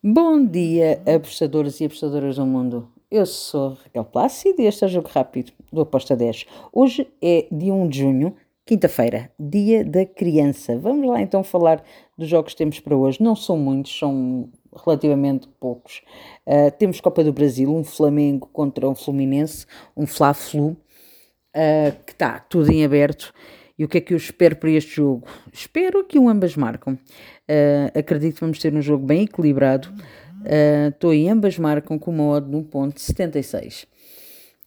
Bom dia, apostadores e apostadoras do mundo. Eu sou Raquel Plácido e este é o Jogo Rápido do Aposta 10. Hoje é dia 1 de junho, quinta-feira, dia da criança. Vamos lá então falar dos jogos que temos para hoje. Não são muitos, são relativamente poucos. Uh, temos Copa do Brasil, um Flamengo contra um Fluminense, um Fla-Flu, uh, que está tudo em aberto. E o que é que eu espero para este jogo? Espero que ambas marcam. Uh, acredito que vamos ter um jogo bem equilibrado. Estou uh, em ambas marcam com uma odd de 1.76.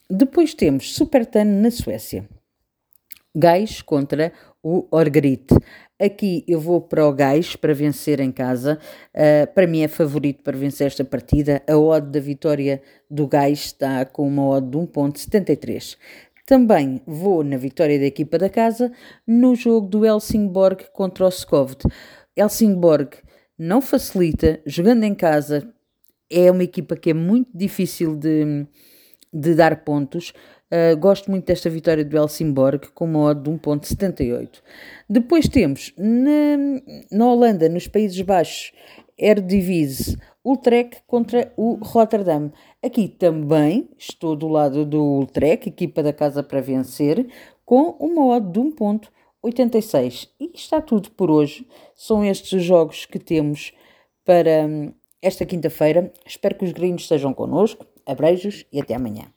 Depois temos Supertano na Suécia. Gais contra o Orgrit. Aqui eu vou para o Gais para vencer em casa. Uh, para mim é favorito para vencer esta partida. A odd da vitória do Gais está com uma odd de 1.73. Também vou na vitória da equipa da casa no jogo do Helsingborg contra o Skovd. Helsingborg não facilita, jogando em casa, é uma equipa que é muito difícil de, de dar pontos. Uh, gosto muito desta vitória do Helsingborg com uma odd de 1.78. Depois temos na, na Holanda, nos Países Baixos, Eredivisie, Utrecht contra o Rotterdam. Aqui também estou do lado do Utrecht, equipa da casa para vencer, com uma odd de 1.86. E está tudo por hoje. São estes os jogos que temos para hum, esta quinta-feira. Espero que os gringos estejam connosco. Abreijos e até amanhã.